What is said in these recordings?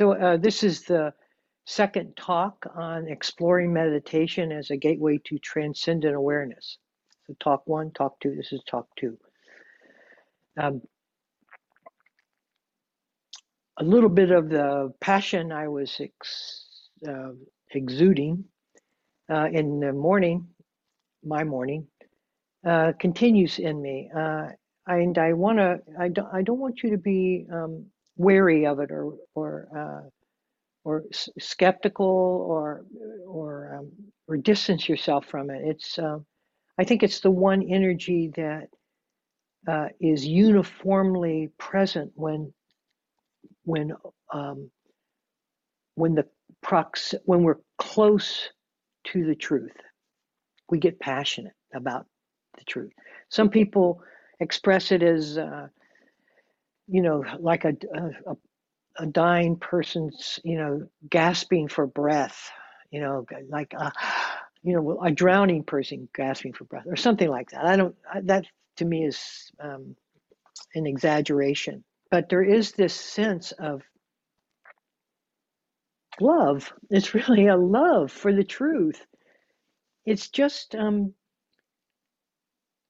So, uh, this is the second talk on exploring meditation as a gateway to transcendent awareness. So, talk one, talk two. This is talk two. Um, a little bit of the passion I was ex, uh, exuding uh, in the morning, my morning, uh, continues in me. Uh, and I want to, I don't, I don't want you to be um, wary of it or, or, uh, or skeptical or, or, um, or distance yourself from it. It's, uh, I think it's the one energy that uh, is uniformly present when, when, um, when the prox, when we're close to the truth, we get passionate about the truth. Some people express it as, uh, you know, like a, a, a dying person's, you know, gasping for breath, you know, like, a, you know, a drowning person gasping for breath or something like that. I don't, that to me is um, an exaggeration. But there is this sense of love. It's really a love for the truth. It's just, um,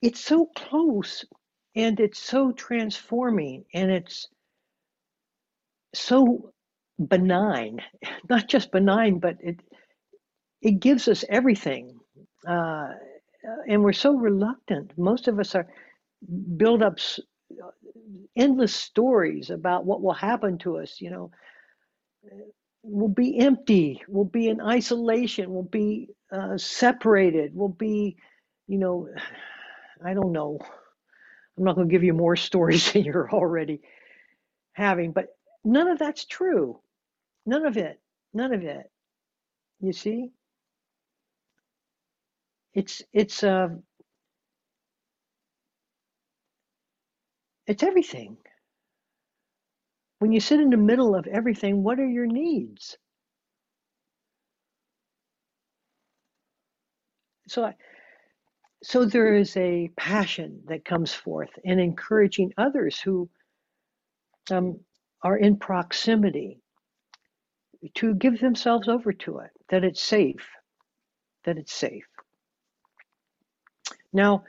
it's so close and it's so transforming and it's so benign not just benign but it it gives us everything. Uh, and we're so reluctant. Most of us are build up endless stories about what will happen to us you know. We'll be empty we'll be in isolation we'll be uh, separated we'll be you know i don't know I'm not going to give you more stories than you're already having, but none of that's true. None of it. None of it. You see? It's it's uh it's everything. When you sit in the middle of everything, what are your needs? So I, so there is a passion that comes forth in encouraging others who um, are in proximity to give themselves over to it, that it's safe, that it's safe. Now,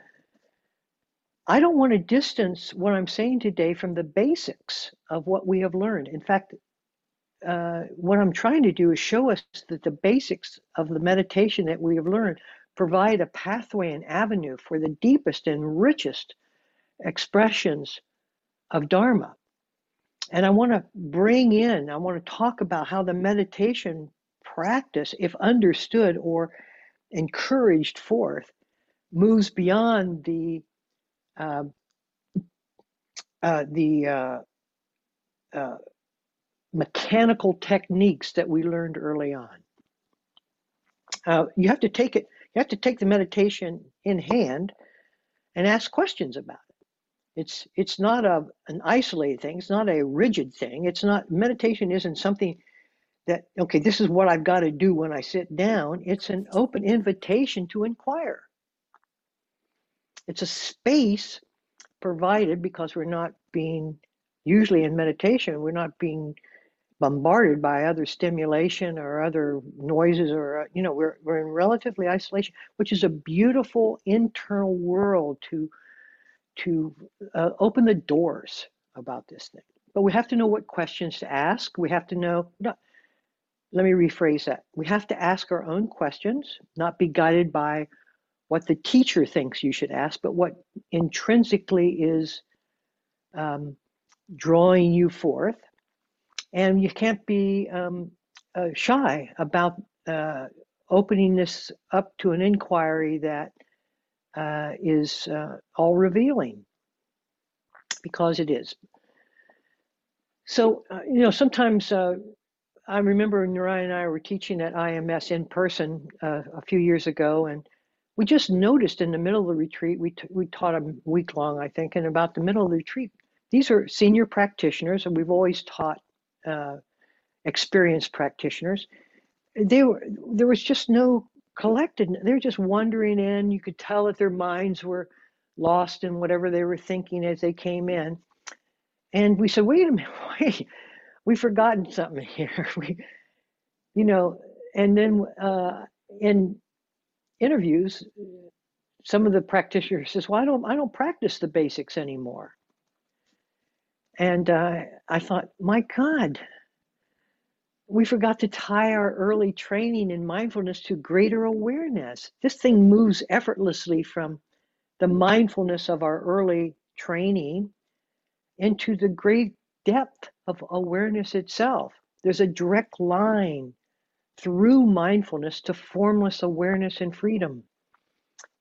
I don't want to distance what I'm saying today from the basics of what we have learned. In fact, uh, what I'm trying to do is show us that the basics of the meditation that we have learned provide a pathway and avenue for the deepest and richest expressions of Dharma. And I want to bring in, I want to talk about how the meditation practice, if understood or encouraged forth, moves beyond the uh, uh, the uh, uh mechanical techniques that we learned early on. Uh, you have to take it you have to take the meditation in hand and ask questions about it. It's it's not a an isolated thing. It's not a rigid thing. It's not meditation isn't something that okay, this is what I've got to do when I sit down. It's an open invitation to inquire. It's a space provided because we're not being usually in meditation, we're not being bombarded by other stimulation or other noises or uh, you know we're, we're in relatively isolation which is a beautiful internal world to to uh, open the doors about this thing. But we have to know what questions to ask. We have to know no, let me rephrase that. We have to ask our own questions not be guided by what the teacher thinks you should ask but what intrinsically is um, drawing you forth and you can't be um, uh, shy about uh, opening this up to an inquiry that uh, is uh, all revealing because it is. So, uh, you know, sometimes uh, I remember Narayan and I were teaching at IMS in person a few years ago, and we just noticed in the middle of the retreat, we, t- we taught a week long, I think, and about the middle of the retreat, these are senior practitioners, and we've always taught uh, experienced practitioners. They were there was just no collected. They were just wandering in. You could tell that their minds were lost in whatever they were thinking as they came in. And we said, wait a minute, wait. we've forgotten something here. we, you know, and then uh, in interviews, some of the practitioners says, "Well, I don't, I don't practice the basics anymore." And uh, I thought, my God, we forgot to tie our early training in mindfulness to greater awareness. This thing moves effortlessly from the mindfulness of our early training into the great depth of awareness itself. There's a direct line through mindfulness to formless awareness and freedom.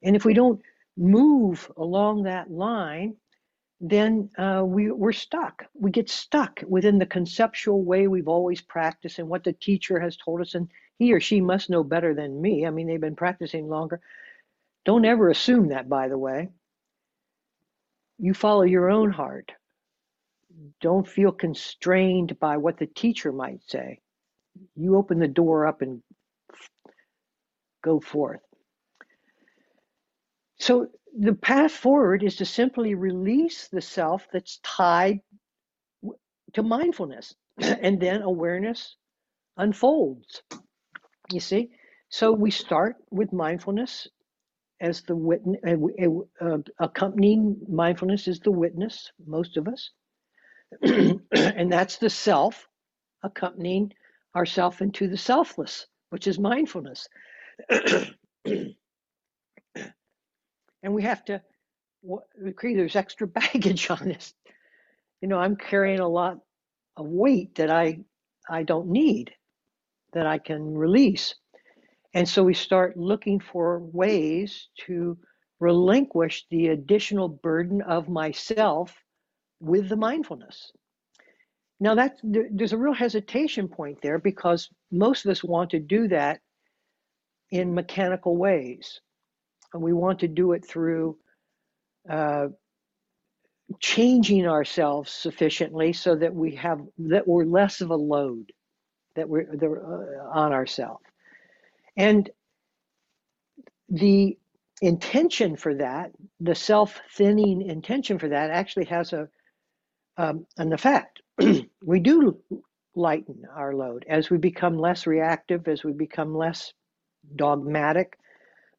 And if we don't move along that line, then uh, we, we're stuck. We get stuck within the conceptual way we've always practiced and what the teacher has told us, and he or she must know better than me. I mean, they've been practicing longer. Don't ever assume that, by the way. You follow your own heart. Don't feel constrained by what the teacher might say. You open the door up and go forth. So the path forward is to simply release the self that's tied to mindfulness and then awareness unfolds. You see? So we start with mindfulness as the witness uh, accompanying mindfulness is the witness most of us. And that's the self accompanying ourself into the selfless which is mindfulness and we have to agree there's extra baggage on this. You know i'm carrying a lot of weight that i i don't need that i can release. And so we start looking for ways to relinquish the additional burden of myself with the mindfulness. Now that there's a real hesitation point there because most of us want to do that in mechanical ways and we want to do it through uh, changing ourselves sufficiently so that we have that we're less of a load that we're, uh, on ourselves. And the intention for that the self-thinning intention for that actually has a um, an effect. We do lighten our load. As we become less reactive as we become less dogmatic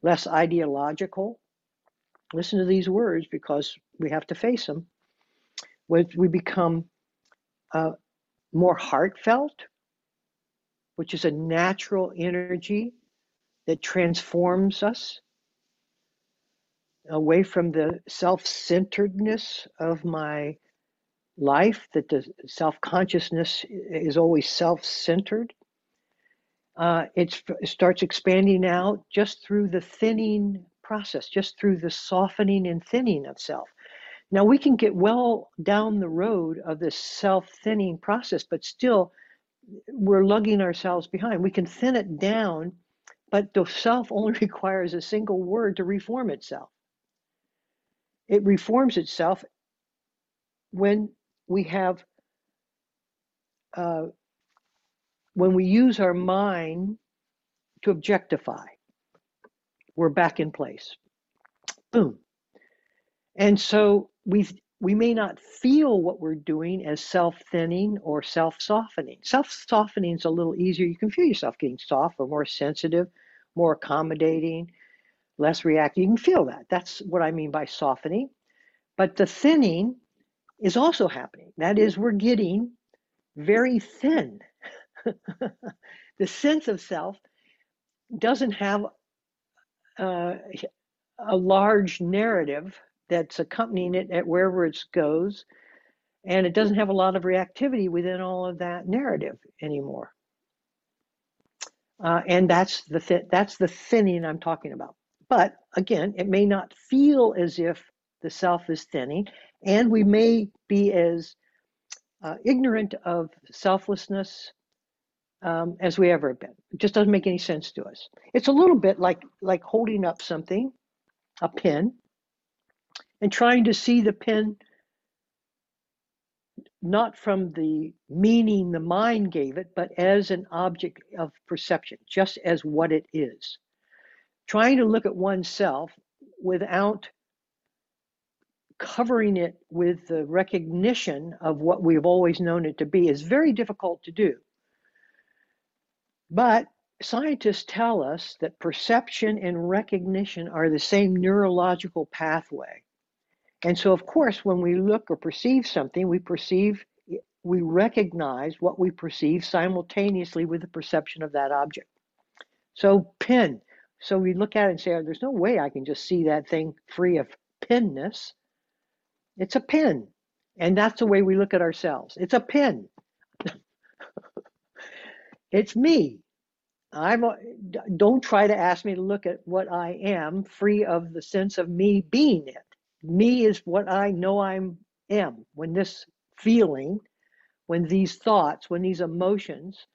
less ideological. Listen to these words because we have to face them. When we become uh, more heartfelt, which is a natural energy that transforms us away from the self centeredness of my life, that the self consciousness is always self centered uh, it starts expanding out just through the thinning process, just through the softening and thinning of self. Now, we can get well down the road of this self thinning process, but still we're lugging ourselves behind. We can thin it down, but the self only requires a single word to reform itself. It reforms itself when we have uh, when we use our mind to objectify, we're back in place. Boom. And so we we may not feel what we're doing as self-thinning or self-softening. Self-softening is a little easier. You can feel yourself getting soft or more sensitive, more accommodating, less reactive. You can feel that. That's what I mean by softening. But the thinning is also happening. That is, we're getting very thin the sense of self doesn't have uh, a large narrative that's accompanying it at wherever it goes, and it doesn't have a lot of reactivity within all of that narrative anymore. Uh, and that's the th- that's the thinning I'm talking about. But again, it may not feel as if the self is thinning, and we may be as uh, ignorant of selflessness um, as we ever have been. It just doesn't make any sense to us. It's a little bit like like holding up something, a pin, and trying to see the pin not from the meaning the mind gave it, but as an object of perception, just as what it is. Trying to look at oneself without covering it with the recognition of what we've always known it to be is very difficult to do. But scientists tell us that perception and recognition are the same neurological pathway. And so, of course, when we look or perceive something, we perceive, we recognize what we perceive simultaneously with the perception of that object. So, pin. So we look at it and say, oh, there's no way I can just see that thing free of pinness. It's a pin. And that's the way we look at ourselves. It's a pin. it's me. I'm don't try to ask me to look at what I am free of the sense of me being it. Me is what I know I'm am. When this feeling, when these thoughts, when these emotions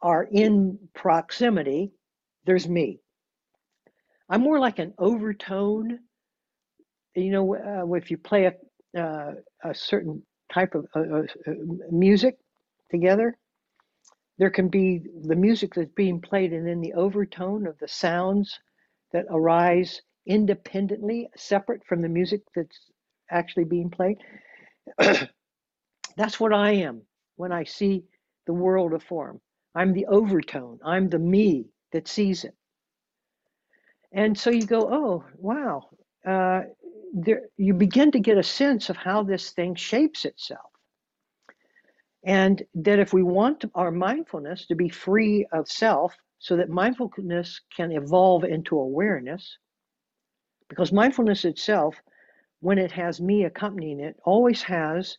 are in proximity, there's me. I'm more like an overtone. You know, uh, if you play a, uh, a certain type of uh, uh, music together, there can be the music that's being played and then the overtone of the sounds that arise independently, separate from the music that's actually being played. that's what I am when I see the world of form. I'm the overtone, I'm the me that sees it. And so you go, oh, wow. Uh, there, you begin to get a sense of how this thing shapes itself. And that if we want our mindfulness to be free of self, so that mindfulness can evolve into awareness, because mindfulness itself, when it has me accompanying it, always has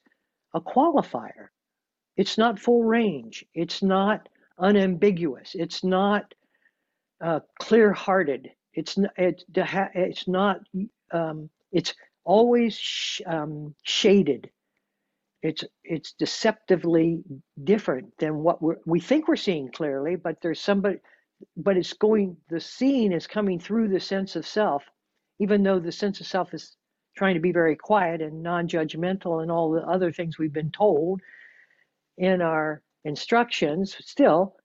a qualifier. It's not full range, it's not unambiguous, it's not uh, clear-hearted. It's it's it's not um, it's always sh- um, shaded. It's it's deceptively different than what we we think we're seeing clearly, but there's somebody, but it's going. The seeing is coming through the sense of self, even though the sense of self is trying to be very quiet and non-judgmental and all the other things we've been told in our instructions. Still,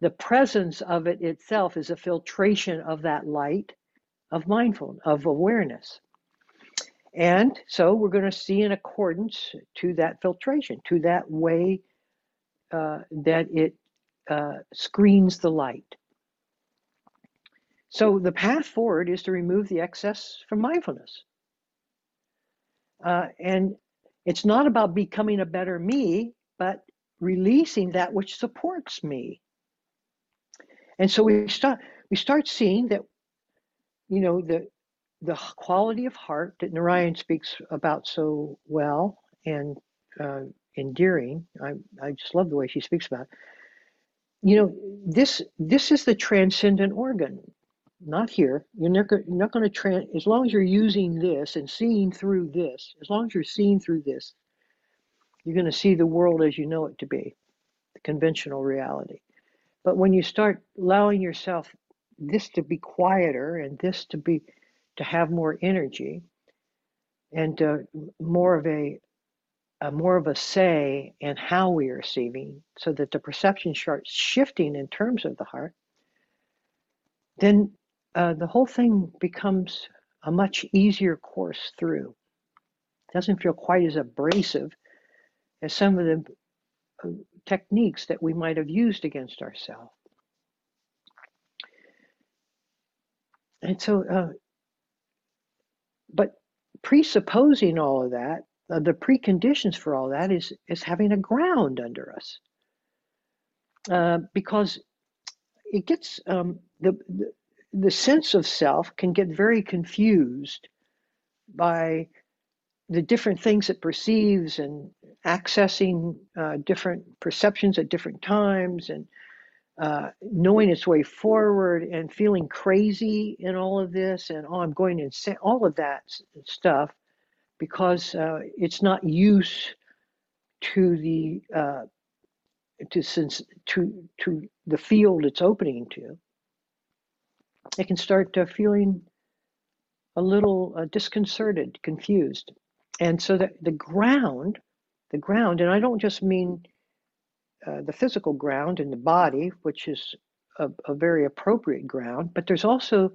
the presence of it itself is a filtration of that light of mindfulness, of awareness. And so we're going to see in accordance to that filtration, to that way uh, that it uh, screens the light. So the path forward is to remove the excess from mindfulness. Uh, and it's not about becoming a better me, but releasing that which supports me. And so we start we start seeing that, you know, the the quality of heart that Narayan speaks about so well and uh, endearing. I I just love the way she speaks about. It. You know, this this is the transcendent organ, not here. You're not, you're not going to trans as long as you're using this and seeing through this. As long as you're seeing through this, you're going to see the world as you know it to be, the conventional reality. But when you start allowing yourself this to be quieter and this to be to have more energy and uh, more of a, a more of a say in how we are receiving so that the perception starts shifting in terms of the heart then uh, the whole thing becomes a much easier course through it doesn't feel quite as abrasive as some of the uh, techniques that we might have used against ourselves. And so, uh, but presupposing all of that, uh, the preconditions for all that is is having a ground under us, uh, because it gets um, the, the the sense of self can get very confused by the different things it perceives and accessing uh, different perceptions at different times and uh, knowing its way forward and feeling crazy in all of this and oh i'm going insane all of that stuff because uh, it's not used to the uh, to since to to the field it's opening to. It can start uh, feeling a little uh, disconcerted confused. And so the, the ground, the ground, and I don't just mean uh, the physical ground in the body, which is a, a very appropriate ground, but there's also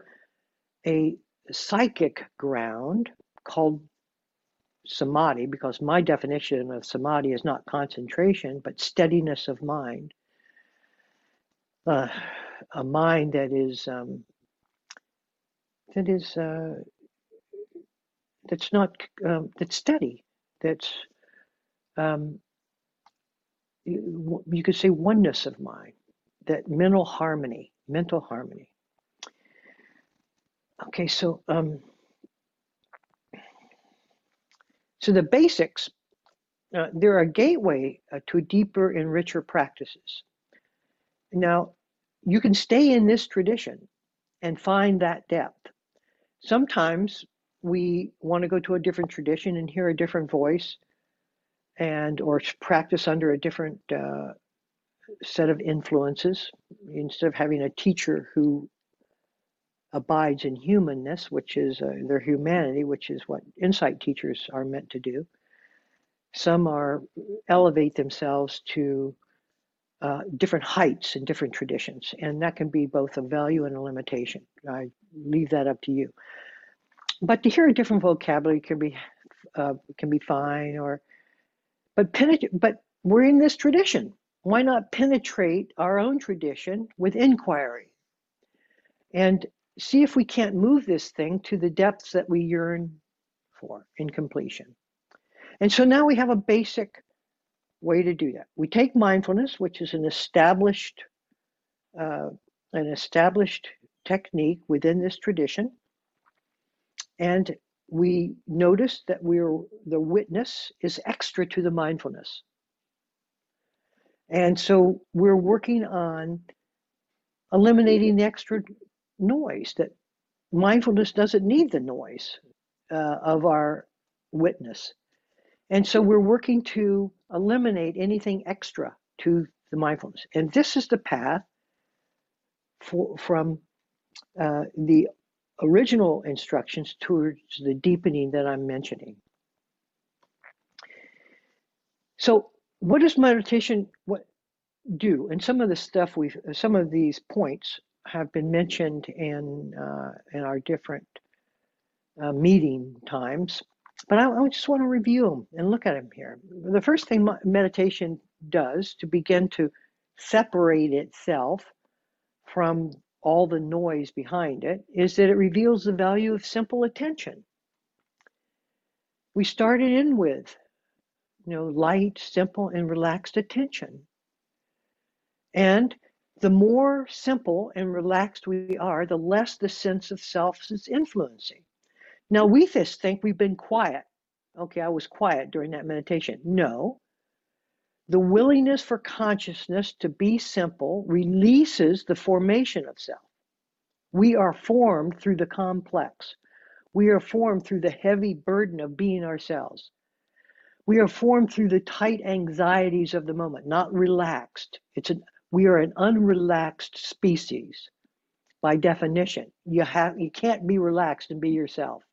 a psychic ground called samadhi, because my definition of samadhi is not concentration, but steadiness of mind. Uh, a mind that is um, that is uh, that's not um, that's steady, that's um, you, could say oneness of mind, that mental harmony, mental harmony. Okay, so um, so the basics. Uh, they're a gateway uh, to deeper and richer practices. Now, you can stay in this tradition and find that depth. Sometimes we want to go to a different tradition and hear a different voice and or practice under a different uh, set of influences instead of having a teacher who abides in humanness which is uh, their humanity which is what insight teachers are meant to do. Some are elevate themselves to uh, different heights in different traditions and that can be both a value and a limitation. I leave that up to you. But to hear a different vocabulary can be uh, can be fine or but penetrate, but we're in this tradition. Why not penetrate our own tradition with inquiry and see if we can't move this thing to the depths that we yearn for in completion? And so now we have a basic way to do that. We take mindfulness, which is an established uh, an established technique within this tradition, and we notice that we're the witness is extra to the mindfulness. And so we're working on eliminating the extra noise that mindfulness doesn't need the noise uh, of our witness. And so we're working to eliminate anything extra to the mindfulness. And this is the path for, from uh, the original instructions towards the deepening that I'm mentioning. So, what does meditation what do? And some of the stuff we, some of these points have been mentioned in uh, in our different uh, meeting times, but I, I, just want to review them and look at them here. The first thing meditation does to begin to separate itself from all the noise behind it is that it reveals the value of simple attention. We started in with, you know, light, simple, and relaxed attention. And the more simple and relaxed we are, the less the sense of self is influencing. Now, we just think we've been quiet. Okay, I was quiet during that meditation. No. The willingness for consciousness to be simple releases the formation of self. We are formed through the complex. We are formed through the heavy burden of being ourselves. We are formed through the tight anxieties of the moment, not relaxed. It's an, we are an unrelaxed species by definition. You have you can't be relaxed and be yourself.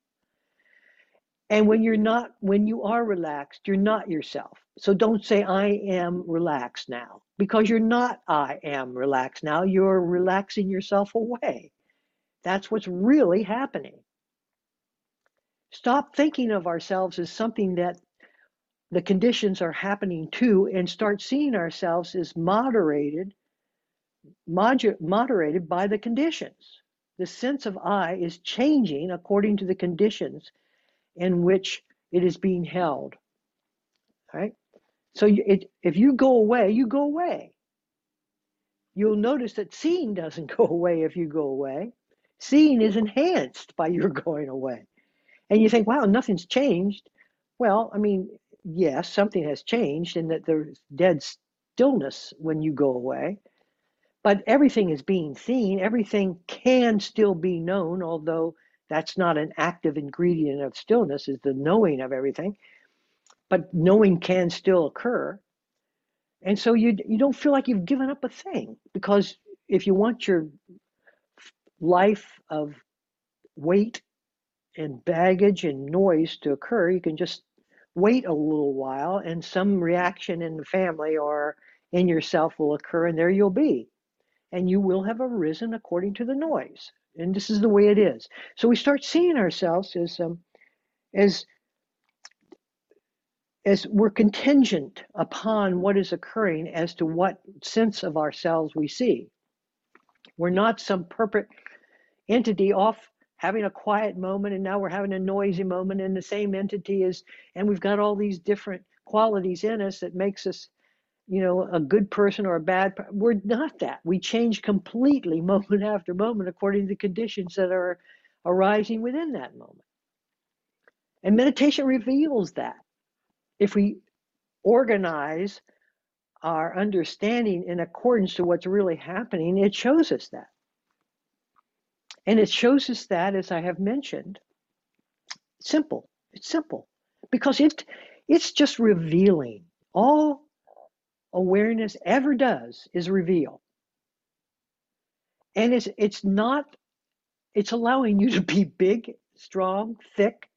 And when you're not when you are relaxed, you're not yourself. So don't say I am relaxed now because you're not I am relaxed now. You're relaxing yourself away. That's what's really happening. Stop thinking of ourselves as something that the conditions are happening to and start seeing ourselves as moderated moder- moderated by the conditions the sense of i is changing according to the conditions in which it is being held right so it, if you go away you go away you'll notice that seeing doesn't go away if you go away seeing is enhanced by your going away. And you think, wow, nothing's changed. Well, I mean, yes, something has changed in that there's dead stillness when you go away. But everything is being seen. Everything can still be known, although that's not an active ingredient of stillness, is the knowing of everything. But knowing can still occur. And so you, you don't feel like you've given up a thing because if you want your life of weight and baggage and noise to occur, you can just wait a little while and some reaction in the family or in yourself will occur and there you'll be. And you will have arisen according to the noise. And this is the way it is. So we start seeing ourselves as um, as as we're contingent upon what is occurring as to what sense of ourselves we see. We're not some perfect entity off having a quiet moment and now we're having a noisy moment and the same entity is and we've got all these different qualities in us that makes us you know a good person or a bad we're not that we change completely moment after moment according to the conditions that are arising within that moment and meditation reveals that if we organize our understanding in accordance to what's really happening it shows us that and it shows us that, as I have mentioned, simple. It's simple because it it's just revealing. All awareness ever does is reveal. And it's it's not it's allowing you to be big, strong, thick,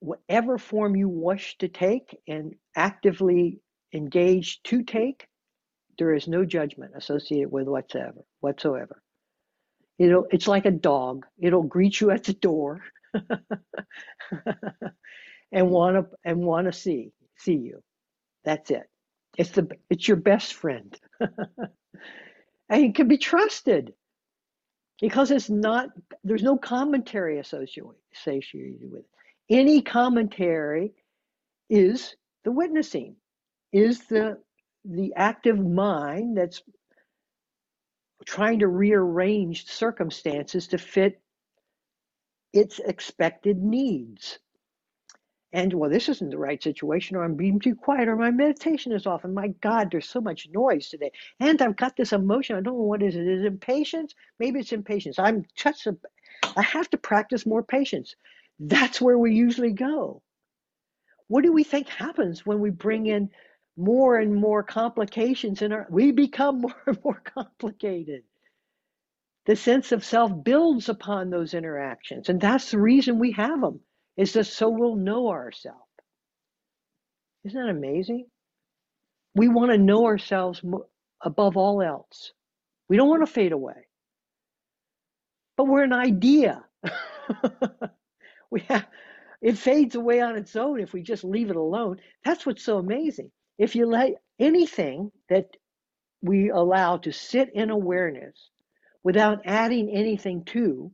whatever form you wish to take and actively engage to take, there is no judgment associated with whatsoever whatsoever. It'll, it's like a dog. It'll greet you at the door and want to and want to see see you. That's it. It's the it's your best friend, and it can be trusted because it's not. There's no commentary associated with it. Any commentary is the witnessing, is the the active mind that's trying to rearrange circumstances to fit its expected needs. And well, this isn't the right situation, or I'm being too quiet, or my meditation is off, and my God, there's so much noise today. And I've got this emotion. I don't know what is it. Is it impatience? Maybe it's impatience. I'm just a, I have to practice more patience. That's where we usually go. What do we think happens when we bring in more and more complications in our we become more and more complicated the sense of self builds upon those interactions and that's the reason we have them is just so we'll know ourselves isn't that amazing? We want to know ourselves above all else. We don't want to fade away. But we're an idea. We have it fades away on its own if we just leave it alone. That's what's so amazing. If you let anything that we allow to sit in awareness without adding anything to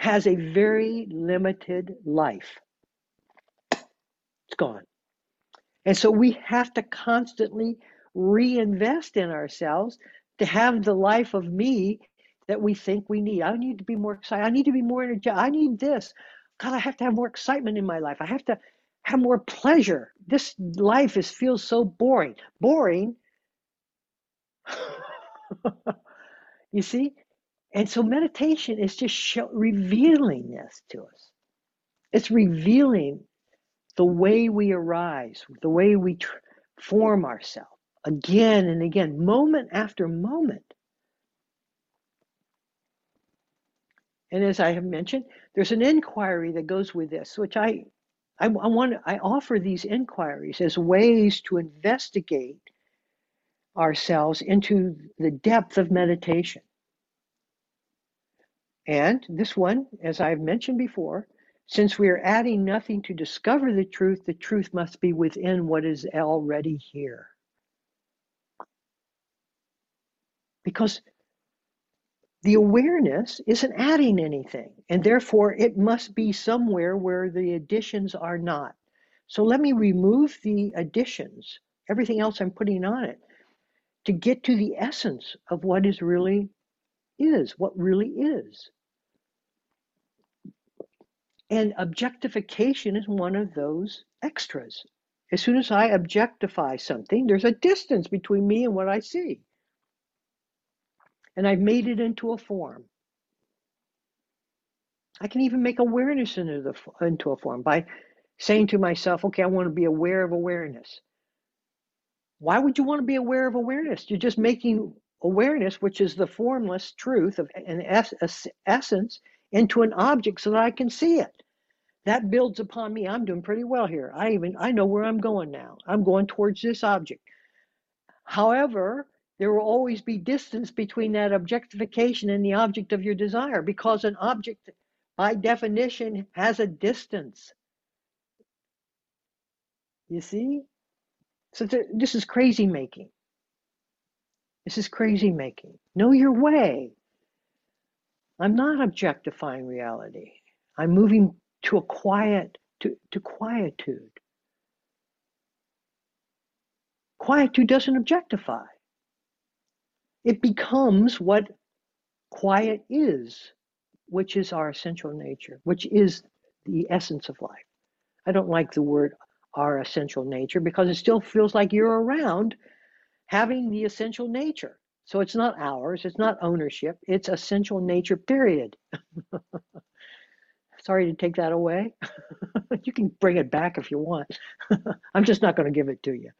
has a very limited life. It's gone. And so we have to constantly reinvest in ourselves to have the life of me that we think we need. I need to be more excited. I need to be more energetic. I need this. God, I have to have more excitement in my life. I have to have more pleasure. This life is feels so boring. Boring. you see? And so meditation is just show, revealing this to us. It's revealing the way we arise, the way we tr- form ourselves again and again, moment after moment. And as I have mentioned, there's an inquiry that goes with this, which I I, I want I offer these inquiries as ways to investigate ourselves into the depth of meditation. And this one, as I've mentioned before, since we are adding nothing to discover the truth, the truth must be within what is already here. Because the awareness isn't adding anything, and therefore it must be somewhere where the additions are not. So let me remove the additions, everything else I'm putting on it, to get to the essence of what is really is, what really is. And objectification is one of those extras. As soon as I objectify something, there's a distance between me and what I see and I've made it into a form. I can even make awareness into the into a form by saying to myself, "Okay, I want to be aware of awareness." Why would you want to be aware of awareness? You're just making awareness, which is the formless truth of an essence, into an object so that I can see it. That builds upon me. I'm doing pretty well here. I even I know where I'm going now. I'm going towards this object. However, there will always be distance between that objectification and the object of your desire because an object, by definition, has a distance. You see? So th- this is crazy making. This is crazy making. Know your way. I'm not objectifying reality. I'm moving to a quiet, to, to quietude. Quietude doesn't objectify. It becomes what quiet is, which is our essential nature, which is the essence of life. I don't like the word our essential nature because it still feels like you're around having the essential nature. So it's not ours, it's not ownership, it's essential nature, period. Sorry to take that away. you can bring it back if you want. I'm just not going to give it to you.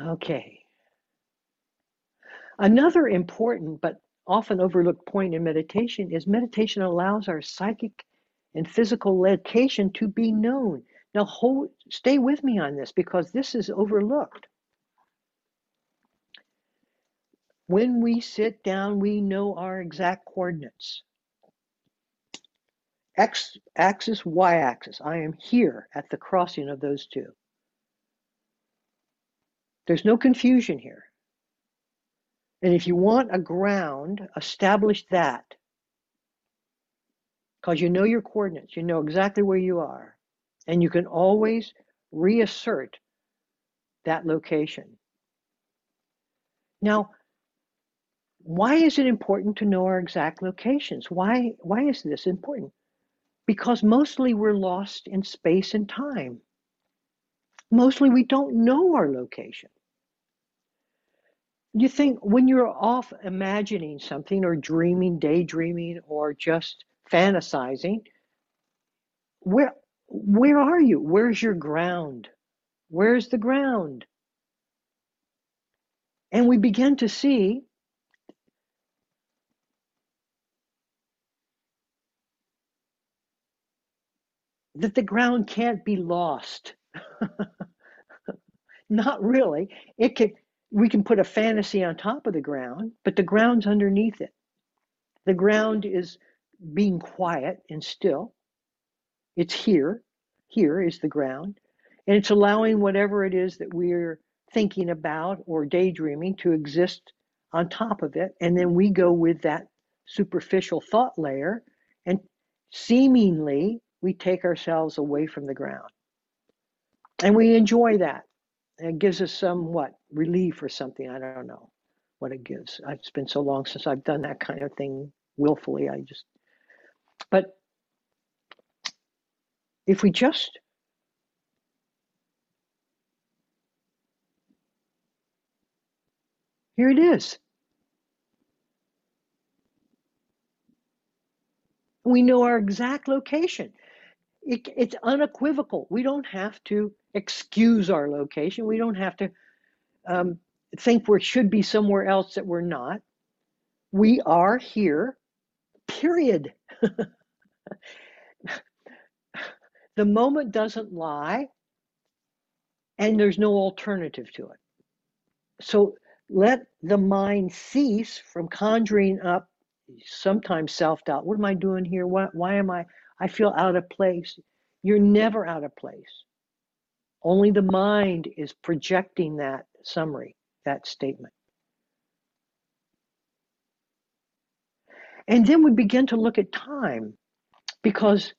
okay. Another important but often overlooked point in meditation is meditation allows our psychic and physical location to be known. Now, hold, stay with me on this because this is overlooked. When we sit down, we know our exact coordinates. X axis, Y axis. I am here at the crossing of those two. There's no confusion here. And if you want a ground, establish that. Because you know your coordinates, you know exactly where you are. And you can always reassert that location. Now, why is it important to know our exact locations? Why, why is this important? Because mostly we're lost in space and time. Mostly we don't know our location. You think when you're off imagining something or dreaming, daydreaming, or just fantasizing, where where are you? Where's your ground? Where's the ground? And we begin to see that the ground can't be lost. Not really. It can we can put a fantasy on top of the ground, but the ground's underneath it. The ground is being quiet and still. It's here. Here is the ground. And it's allowing whatever it is that we're thinking about or daydreaming to exist on top of it. And then we go with that superficial thought layer and seemingly we take ourselves away from the ground. And we enjoy that. It gives us some what relief or something. I don't know what it gives. It's been so long since I've done that kind of thing willfully. I just, but if we just here it is. We know our exact location. It, it's unequivocal. We don't have to excuse our location. We don't have to um, think we should be somewhere else that we're not. We are here, period. the moment doesn't lie, and there's no alternative to it. So let the mind cease from conjuring up sometimes self doubt. What am I doing here? Why, why am I? I feel out of place. You're never out of place. Only the mind is projecting that summary, that statement. And then we begin to look at time because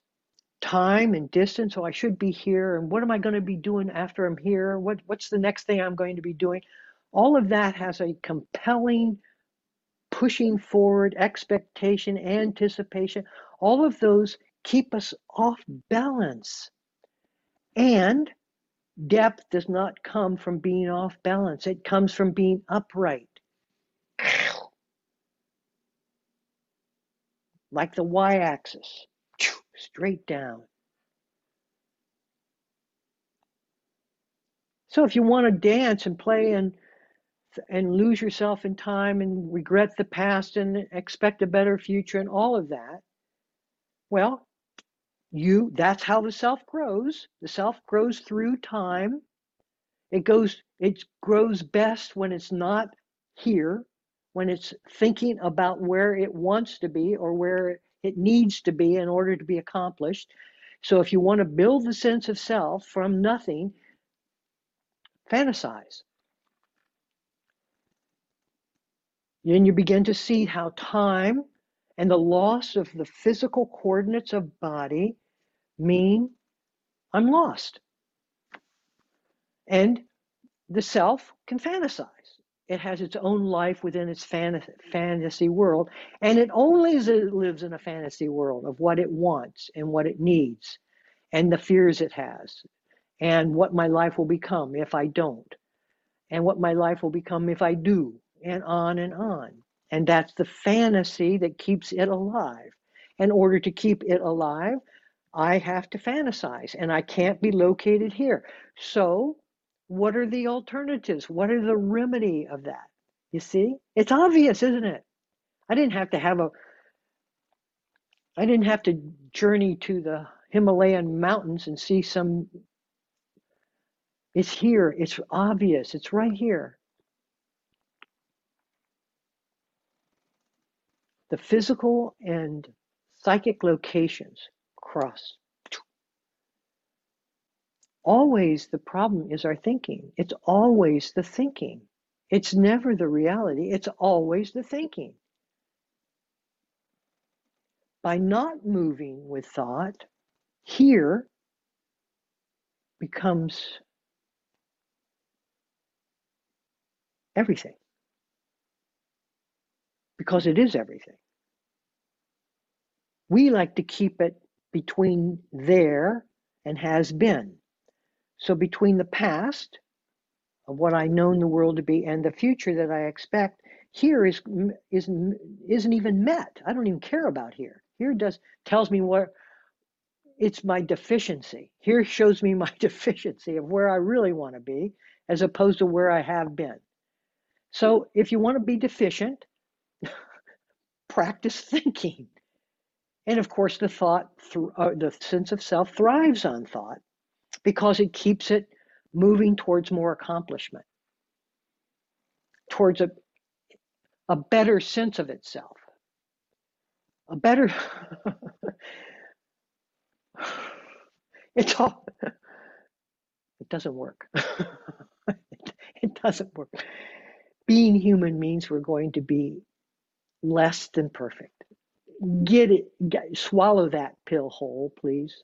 time and distance, oh, I should be here, and what am I going to be doing after I'm here? What, what's the next thing I'm going to be doing? All of that has a compelling pushing forward, expectation, anticipation. All of those keep us off balance. And depth does not come from being off balance, it comes from being upright. Like the y axis, straight down. So if you want to dance and play and and lose yourself in time and regret the past and expect a better future and all of that, well, you that's how the self grows the self grows through time it goes it grows best when it's not here when it's thinking about where it wants to be or where it needs to be in order to be accomplished. So if you want to build the sense of self from nothing, fantasize. Then you begin to see how time and the loss of the physical coordinates of body mean I'm lost. And the self can fantasize. It has its own life within its fantasy world, and it only lives in a fantasy world of what it wants and what it needs, and the fears it has, and what my life will become if I don't, and what my life will become if I do, and on and on. And that's the fantasy that keeps it alive. In order to keep it alive, I have to fantasize, and I can't be located here. So what are the alternatives? What are the remedy of that? You see? It's obvious, isn't it? I didn't have to have a I didn't have to journey to the Himalayan mountains and see some it's here, it's obvious, it's right here. The physical and psychic locations cross always the problem is our thinking. It's always the thinking. It's never the reality, it's always the thinking. By not moving with thought, here becomes everything. Because it is everything. We like to keep it between there and has been. So between the past of what I known the world to be and the future that I expect, here is isn't isn't even met. I don't even care about here. Here does tells me what it's my deficiency. Here shows me my deficiency of where I really want to be as opposed to where I have been. So if you want to be deficient, practice thinking. And of course, the thought, uh, the sense of self thrives on thought because it keeps it moving towards more accomplishment, towards a, a better sense of itself, a better. it's all. It doesn't work. it doesn't work. Being human means we're going to be less than perfect. Get it, get, swallow that pill whole, please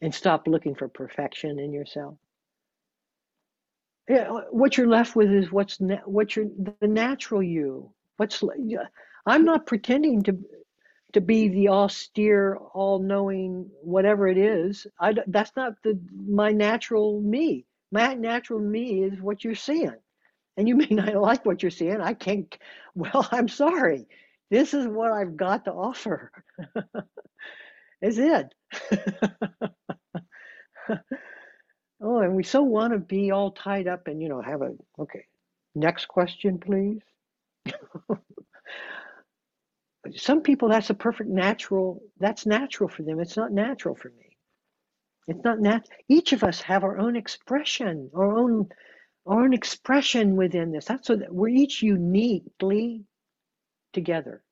and stop looking for perfection in yourself. Yeah, what you're left with is what's na- what you're the natural you. What's I'm not pretending to to be the austere, all-knowing whatever it is. I that's not the my natural me. My natural me is what you're seeing, and you may not like what you're seeing. I can't. Well, I'm sorry. This is what I've got to offer. is it. oh, and we so want to be all tied up and, you know, have a, okay, next question, please. Some people, that's a perfect natural, that's natural for them. It's not natural for me. It's not nat. Each of us have our own expression, our own, our own expression within this. That's what we're each uniquely together.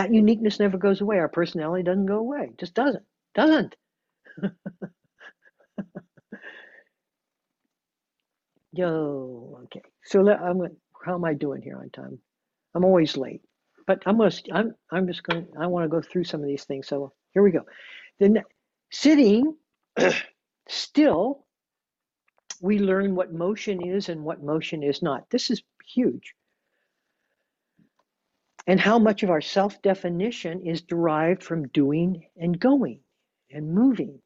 That uniqueness never goes away. Our personality doesn't go away. It just doesn't. Doesn't. Yo, okay. So let, I'm how am I doing here on time? I'm always late, but I'm gonna. I'm. I'm just gonna. I want to go through some of these things. So here we go. Then sitting still, we learn what motion is and what motion is not. This is huge and how much of our self definition is derived from doing and going and moving.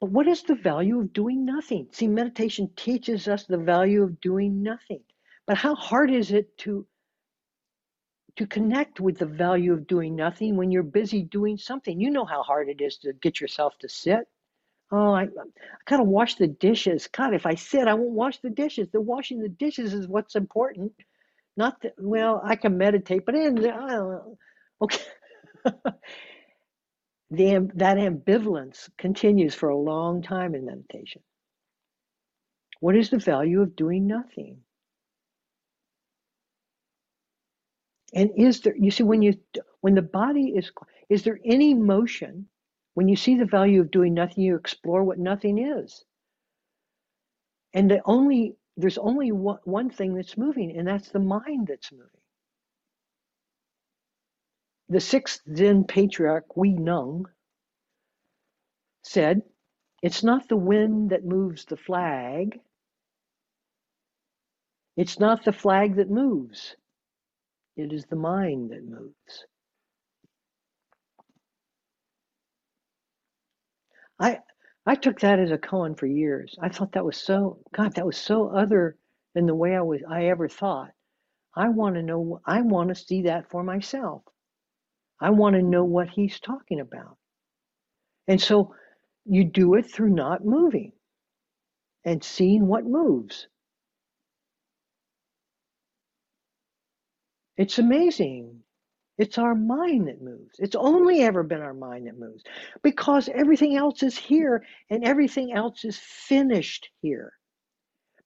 But what is the value of doing nothing? See, meditation teaches us the value of doing nothing. But how hard is it to to connect with the value of doing nothing when you're busy doing something? You know how hard it is to get yourself to sit. Oh, I, I gotta wash the dishes. God, if I sit, I won't wash the dishes. The washing the dishes is what's important. Not that, well, I can meditate, but in. Okay. the, that ambivalence continues for a long time in meditation. What is the value of doing nothing? And is there, you see, when you, when the body is, is there any motion? When you see the value of doing nothing, you explore what nothing is. And the only, there's only one, one thing that's moving, and that's the mind that's moving. The sixth Zen patriarch, Hui Neng, said, It's not the wind that moves the flag, it's not the flag that moves, it is the mind that moves. I I took that as a koan for years. I thought that was so God, that was so other than the way I was I ever thought. I want to know I want to see that for myself. I want to know what he's talking about. And so you do it through not moving and seeing what moves. It's amazing. It's our mind that moves. It's only ever been our mind that moves because everything else is here and everything else is finished here.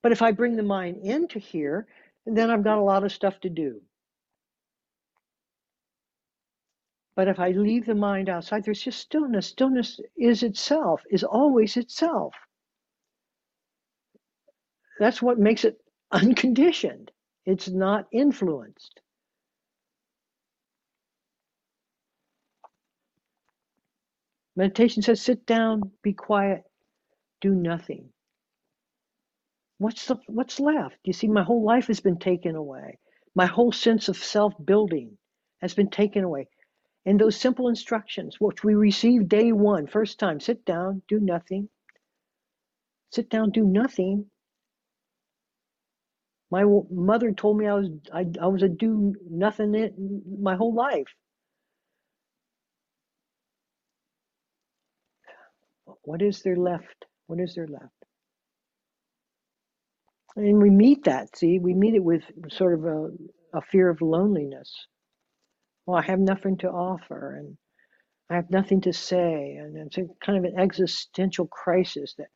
But if I bring the mind into here, then I've got a lot of stuff to do. But if I leave the mind outside, there's just stillness. Stillness is itself, is always itself. That's what makes it unconditioned. It's not influenced. Meditation says sit down, be quiet, do nothing. What's the, what's left? You see, my whole life has been taken away. My whole sense of self-building has been taken away. And those simple instructions, which we received day one, first time, sit down, do nothing. Sit down, do nothing. My mother told me I was I, I was a do nothing my whole life. What is there left? What is there left? And we meet that, see, we meet it with sort of a, a fear of loneliness. Well, I have nothing to offer and I have nothing to say. And it's kind of an existential crisis that,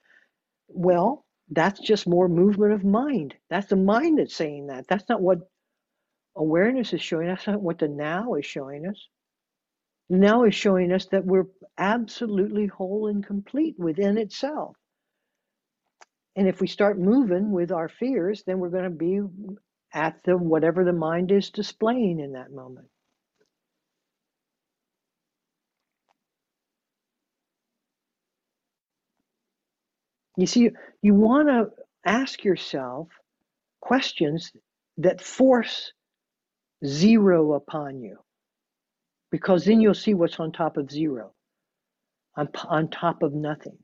well, that's just more movement of mind. That's the mind that's saying that. That's not what awareness is showing. Us, that's not what the now is showing us now is showing us that we're absolutely whole and complete within itself. And if we start moving with our fears, then we're going to be at the whatever the mind is displaying in that moment. You see, you want to ask yourself questions that force zero upon you because then you'll see what's on top of zero, on, on top of nothing,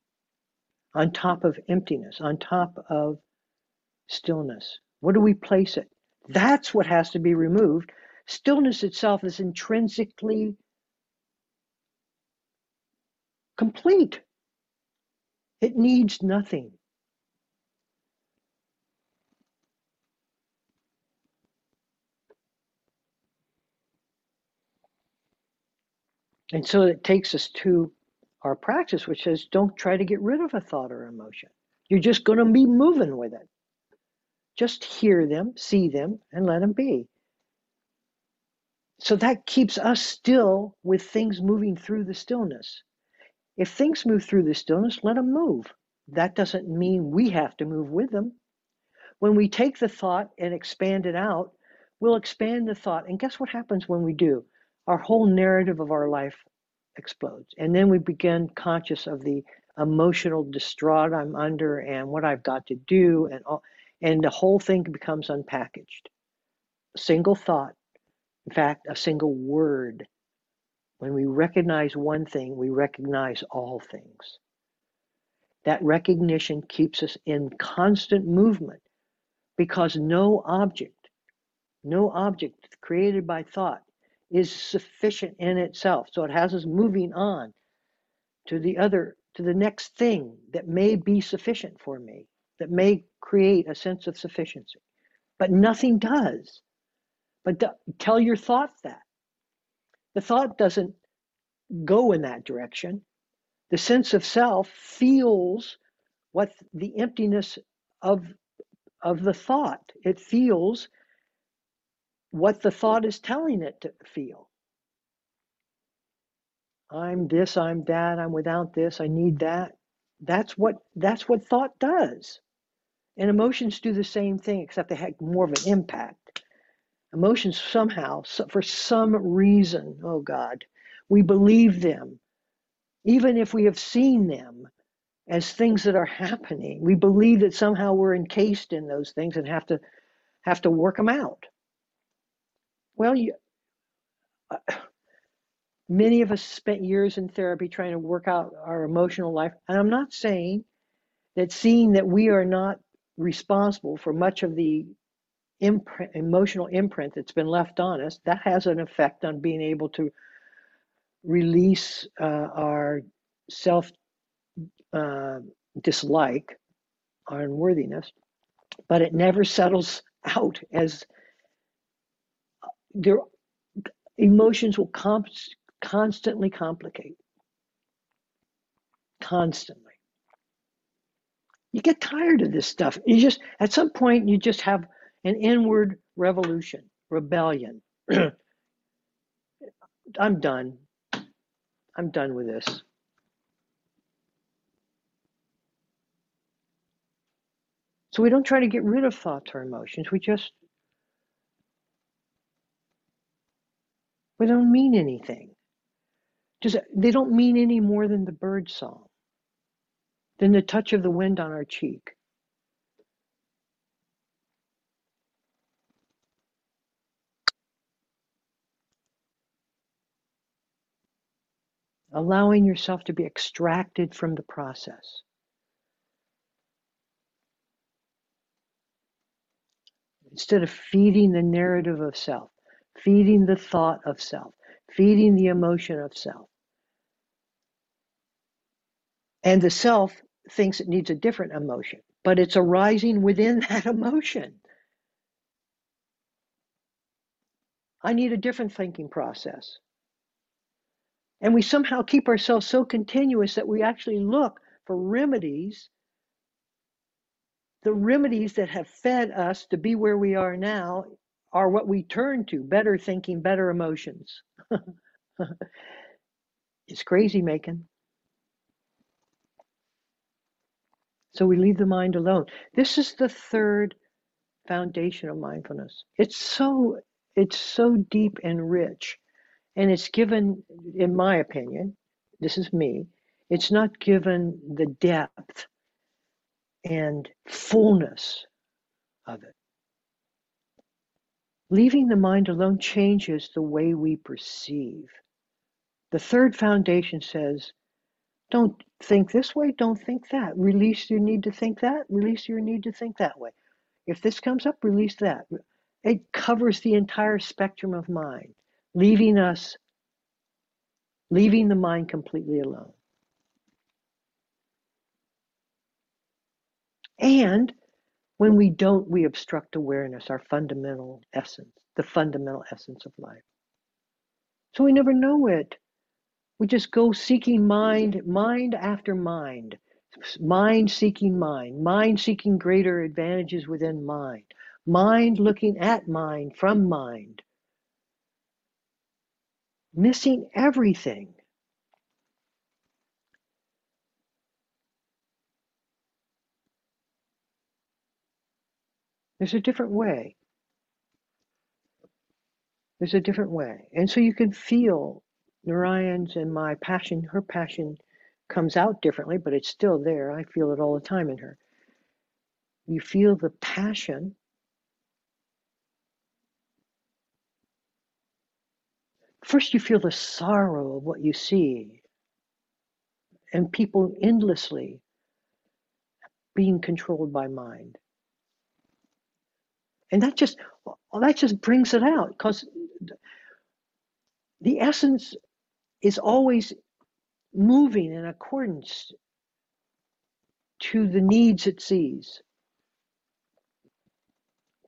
on top of emptiness, on top of stillness. What do we place it? That's what has to be removed. Stillness itself is intrinsically complete. It needs nothing. And so it takes us to our practice, which says don't try to get rid of a thought or emotion. You're just going to be moving with it. Just hear them, see them, and let them be. So that keeps us still with things moving through the stillness. If things move through the stillness, let them move. That doesn't mean we have to move with them. When we take the thought and expand it out, we'll expand the thought. And guess what happens when we do? Our whole narrative of our life explodes. And then we begin conscious of the emotional distraught I'm under and what I've got to do and all, and the whole thing becomes unpackaged. A single thought, in fact, a single word. When we recognize one thing, we recognize all things. That recognition keeps us in constant movement because no object, no object created by thought is sufficient in itself. So it has us moving on to the other, to the next thing that may be sufficient for me, that may create a sense of sufficiency. But nothing does. But tell your thought that. The thought doesn't go in that direction. The sense of self feels what the emptiness of of the thought. It feels what the thought is telling it to feel. I'm this, I'm that, I'm without this, I need that. That's what that's what thought does. And emotions do the same thing, except they have more of an impact. Emotions somehow, for some reason, oh God, we believe them, even if we have seen them as things that are happening. We believe that somehow we're encased in those things and have to have to work them out. Well, you, uh, many of us spent years in therapy trying to work out our emotional life, and I'm not saying that seeing that we are not responsible for much of the imprint, emotional imprint that's been left on us, that has an effect on being able to release uh, our self uh, dislike, our unworthiness, but it never settles out as their emotions will comp- constantly complicate. Constantly. You get tired of this stuff. You just, at some point, you just have an inward revolution, rebellion. I'm done. I'm done with this. So we don't try to get rid of thoughts or emotions. We just, we don't mean anything. Just, they don't mean any more than the bird song, than the touch of the wind on our cheek. allowing yourself to be extracted from the process. Instead of feeding the narrative of self, feeding the thought of self, feeding the emotion of self. And the self thinks it needs a different emotion, but it's arising within that emotion. I need a different thinking process. And we somehow keep ourselves so continuous that we actually look for remedies, the remedies that have fed us to be where we are now are what we turn to better thinking, better emotions. it's crazy making. So we leave the mind alone. This is the third foundation of mindfulness. It's so it's so deep and rich and it's given, in my opinion, this is me, it's not given the depth and fullness of it. Leaving the mind alone changes the way we perceive. The third foundation says, don't think this way, don't think that. Release your need to think that, release your need to think that way. If this comes up, release that. It covers the entire spectrum of mind, leaving us leaving the mind completely alone. And when we don't, we obstruct awareness, our fundamental essence, the fundamental essence of life. So we never know it. We just go seeking mind, mind after mind, mind seeking mind, mind seeking greater advantages within mind, mind looking at mind from mind, missing everything. There's a different way. There's a different way. And so you can feel Narayan's and my passion, her passion comes out differently, but it's still there. I feel it all the time in her. You feel the passion First, you feel the sorrow of what you see, and people endlessly being controlled by mind. And that just well, that just brings it out because the essence is always moving in accordance to the needs it sees,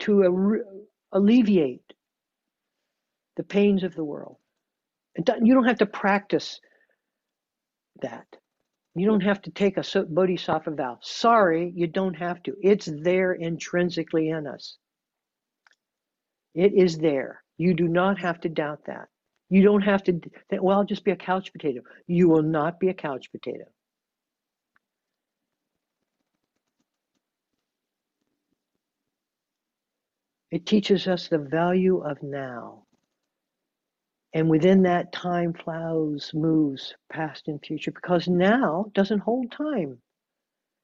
to alleviate the pains of the world. You don't have to practice that. You don't have to take a bodhisattva vow. Sorry, you don't have to. It's there intrinsically in us. It is there. You do not have to doubt that. You don't have to think, well, I'll just be a couch potato. You will not be a couch potato. It teaches us the value of now. And within that, time flows, moves past and future because now doesn't hold time.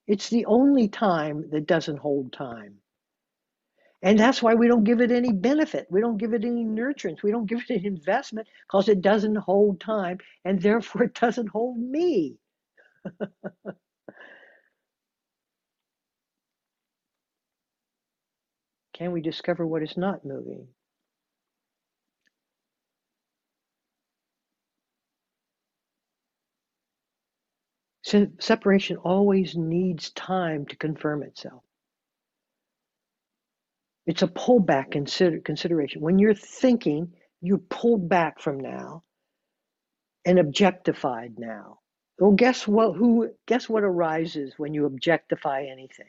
It's the only time that doesn't hold time. And that's why we don't give it any benefit. We don't give it any nurturance. We don't give it any investment because it doesn't hold time and therefore it doesn't hold me. Can we discover what is not moving? Separation always needs time to confirm itself. It's a pullback consider, consideration. When you're thinking, you pull back from now and objectified now. Well, guess what? Who? Guess what arises when you objectify anything?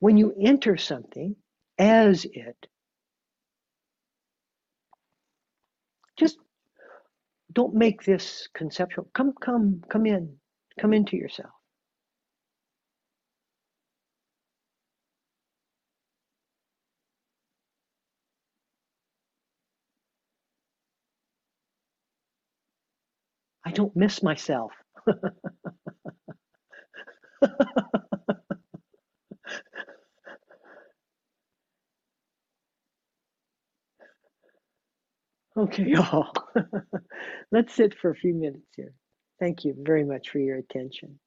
When you enter something as it, just don't make this conceptual. Come, come, come in, come into yourself. I don't miss myself. okay, y'all. Let's sit for a few minutes here. Thank you very much for your attention.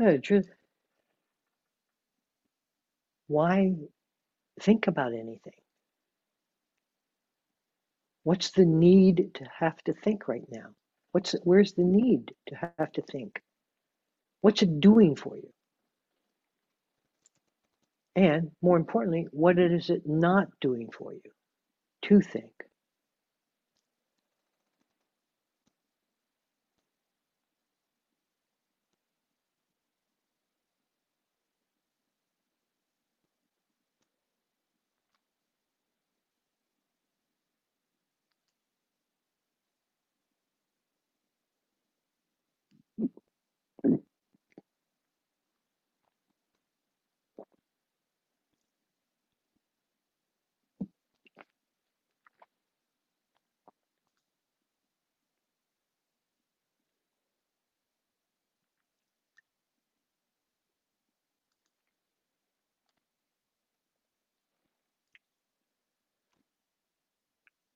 No, just why think about anything? What's the need to have to think right now? What's where's the need to have to think? What's it doing for you? And more importantly, what is it not doing for you to think?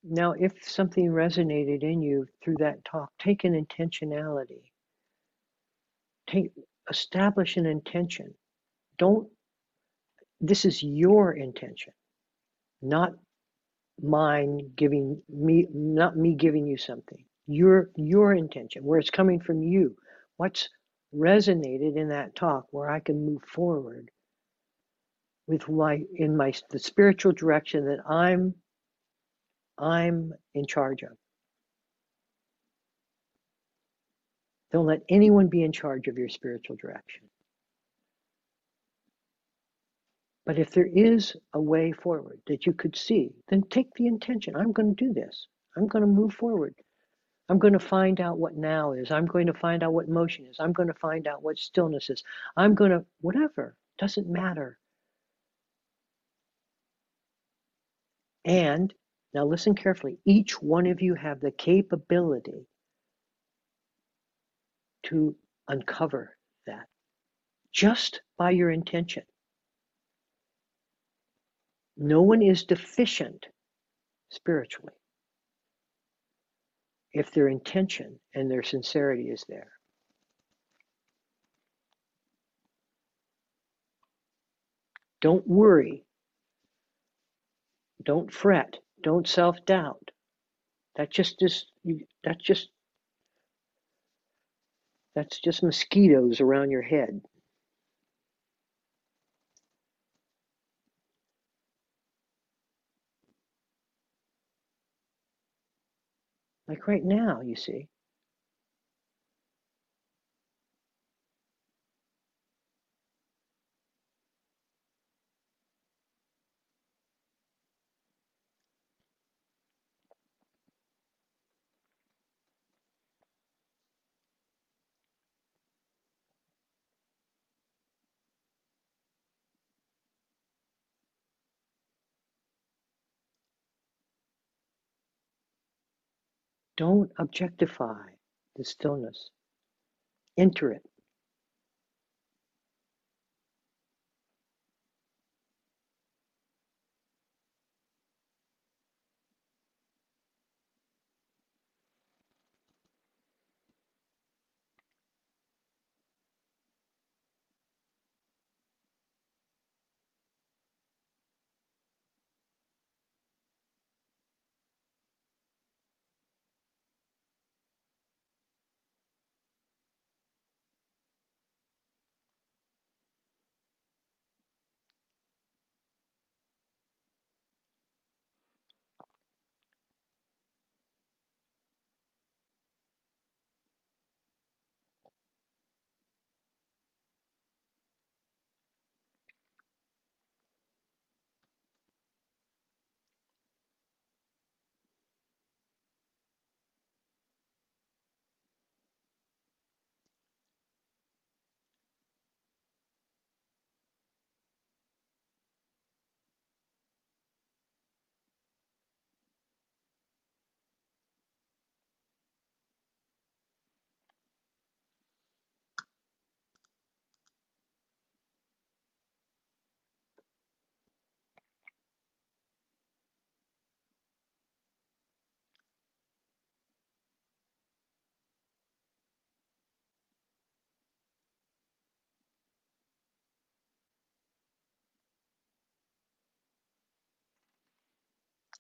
Now, if something resonated in you through that talk, take an intentionality. Take establish an intention. Don't this is your intention, not mine giving me not me giving you something. Your your intention, where it's coming from you. What's resonated in that talk where I can move forward with my in my the spiritual direction that I'm I'm in charge of. Don't let anyone be in charge of your spiritual direction. But if there is a way forward that you could see, then take the intention. I'm going to do this. I'm going to move forward. I'm going to find out what now is. I'm going to find out what motion is. I'm going to find out what stillness is. I'm going to, whatever, doesn't matter. And now listen carefully. Each one of you have the capability to uncover that just by your intention. No one is deficient spiritually if their intention and their sincerity is there. Don't worry. Don't fret. Don't self doubt. That just is that's just that's just mosquitoes around your head. Like right now, you see. Don't objectify the stillness. Enter it.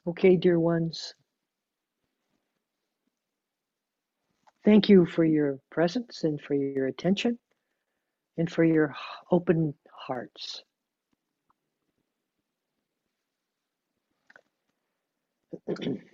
Okay, dear ones. Thank you for your presence and for your attention and for your open hearts.